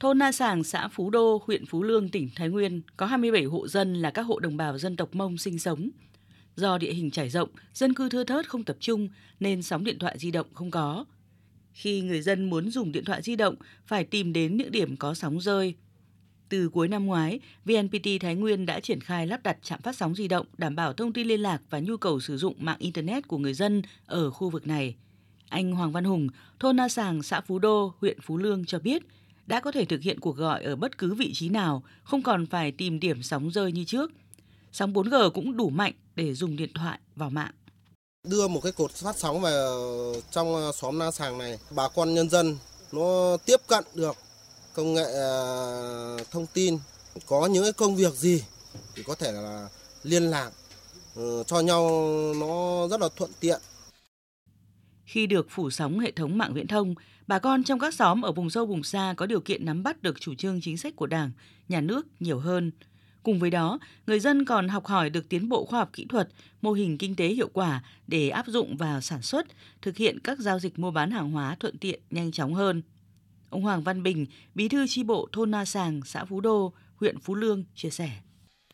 Thôn Na Sàng, xã Phú Đô, huyện Phú Lương, tỉnh Thái Nguyên có 27 hộ dân là các hộ đồng bào dân tộc Mông sinh sống. Do địa hình trải rộng, dân cư thưa thớt không tập trung nên sóng điện thoại di động không có. Khi người dân muốn dùng điện thoại di động phải tìm đến những điểm có sóng rơi. Từ cuối năm ngoái, VNPT Thái Nguyên đã triển khai lắp đặt trạm phát sóng di động đảm bảo thông tin liên lạc và nhu cầu sử dụng mạng Internet của người dân ở khu vực này. Anh Hoàng Văn Hùng, thôn Na Sàng, xã Phú Đô, huyện Phú Lương cho biết – đã có thể thực hiện cuộc gọi ở bất cứ vị trí nào, không còn phải tìm điểm sóng rơi như trước. Sóng 4G cũng đủ mạnh để dùng điện thoại vào mạng. Đưa một cái cột phát sóng vào trong ờ, xóm Na Sàng này, bà con nhân dân nó tiếp cận được công nghệ ờ, thông tin, có những cái công việc gì thì có thể là liên lạc ờ, cho nhau nó rất là thuận tiện. Khi được phủ sóng hệ thống mạng viễn thông, bà con trong các xóm ở vùng sâu vùng xa có điều kiện nắm bắt được chủ trương chính sách của Đảng, nhà nước nhiều hơn. Cùng với đó, người dân còn học hỏi được tiến bộ khoa học kỹ thuật, mô hình kinh tế hiệu quả để áp dụng vào sản xuất, thực hiện các giao dịch mua bán hàng hóa thuận tiện, nhanh chóng hơn. Ông Hoàng Văn Bình, bí thư chi bộ thôn Na Sàng, xã Phú Đô, huyện Phú Lương chia sẻ.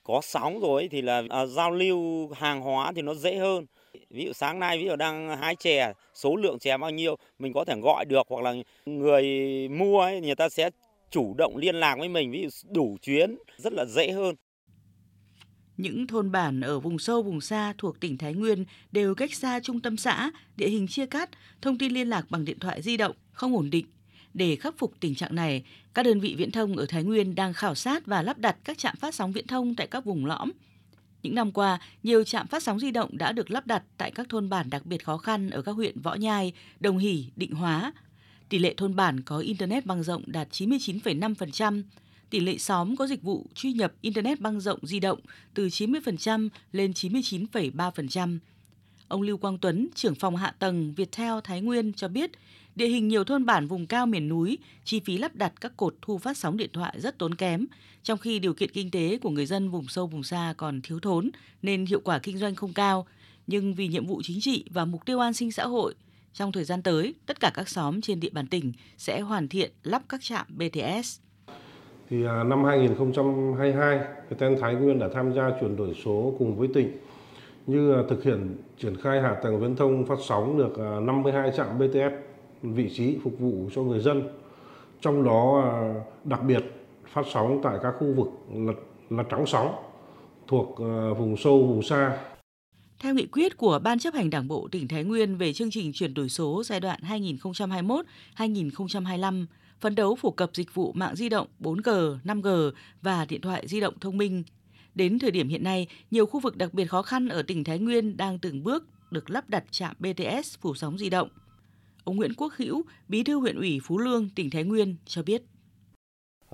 Có sóng rồi thì là à, giao lưu hàng hóa thì nó dễ hơn ví dụ sáng nay ví dụ đang hái chè số lượng chè bao nhiêu mình có thể gọi được hoặc là người mua ấy người ta sẽ chủ động liên lạc với mình ví dụ đủ chuyến rất là dễ hơn những thôn bản ở vùng sâu vùng xa thuộc tỉnh Thái Nguyên đều cách xa trung tâm xã, địa hình chia cắt, thông tin liên lạc bằng điện thoại di động không ổn định. Để khắc phục tình trạng này, các đơn vị viễn thông ở Thái Nguyên đang khảo sát và lắp đặt các trạm phát sóng viễn thông tại các vùng lõm, những năm qua, nhiều trạm phát sóng di động đã được lắp đặt tại các thôn bản đặc biệt khó khăn ở các huyện Võ Nhai, Đồng Hỷ, Định Hóa. Tỷ lệ thôn bản có Internet băng rộng đạt 99,5%, tỷ lệ xóm có dịch vụ truy nhập Internet băng rộng di động từ 90% lên 99,3%. Ông Lưu Quang Tuấn, trưởng phòng hạ tầng Viettel Thái Nguyên cho biết, địa hình nhiều thôn bản vùng cao miền núi, chi phí lắp đặt các cột thu phát sóng điện thoại rất tốn kém, trong khi điều kiện kinh tế của người dân vùng sâu vùng xa còn thiếu thốn nên hiệu quả kinh doanh không cao. Nhưng vì nhiệm vụ chính trị và mục tiêu an sinh xã hội, trong thời gian tới, tất cả các xóm trên địa bàn tỉnh sẽ hoàn thiện lắp các trạm BTS. Thì à, năm 2022, Viettel Thái Nguyên đã tham gia chuyển đổi số cùng với tỉnh như thực hiện triển khai hạ tầng viễn thông phát sóng được à, 52 trạm BTS vị trí phục vụ cho người dân. Trong đó à, đặc biệt phát sóng tại các khu vực là, là trắng sóng thuộc à, vùng sâu vùng xa. Theo nghị quyết của Ban chấp hành Đảng bộ tỉnh Thái Nguyên về chương trình chuyển đổi số giai đoạn 2021-2025, phấn đấu phổ cập dịch vụ mạng di động 4G, 5G và điện thoại di động thông minh Đến thời điểm hiện nay, nhiều khu vực đặc biệt khó khăn ở tỉnh Thái Nguyên đang từng bước được lắp đặt trạm BTS phủ sóng di động. Ông Nguyễn Quốc Hữu, Bí thư huyện ủy Phú Lương, tỉnh Thái Nguyên cho biết.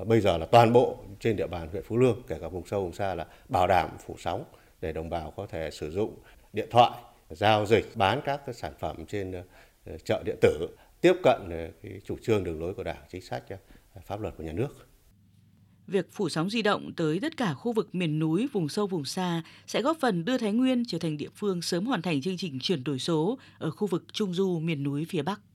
Bây giờ là toàn bộ trên địa bàn huyện Phú Lương, kể cả vùng sâu vùng xa là bảo đảm phủ sóng để đồng bào có thể sử dụng điện thoại, giao dịch, bán các cái sản phẩm trên ờ, chợ điện tử, tiếp cận ờ, cái chủ trương đường lối của Đảng, chính sách, ờ, pháp luật của nhà nước việc phủ sóng di động tới tất cả khu vực miền núi, vùng sâu, vùng xa sẽ góp phần đưa Thái Nguyên trở thành địa phương sớm hoàn thành chương trình chuyển đổi số ở khu vực Trung Du miền núi phía Bắc.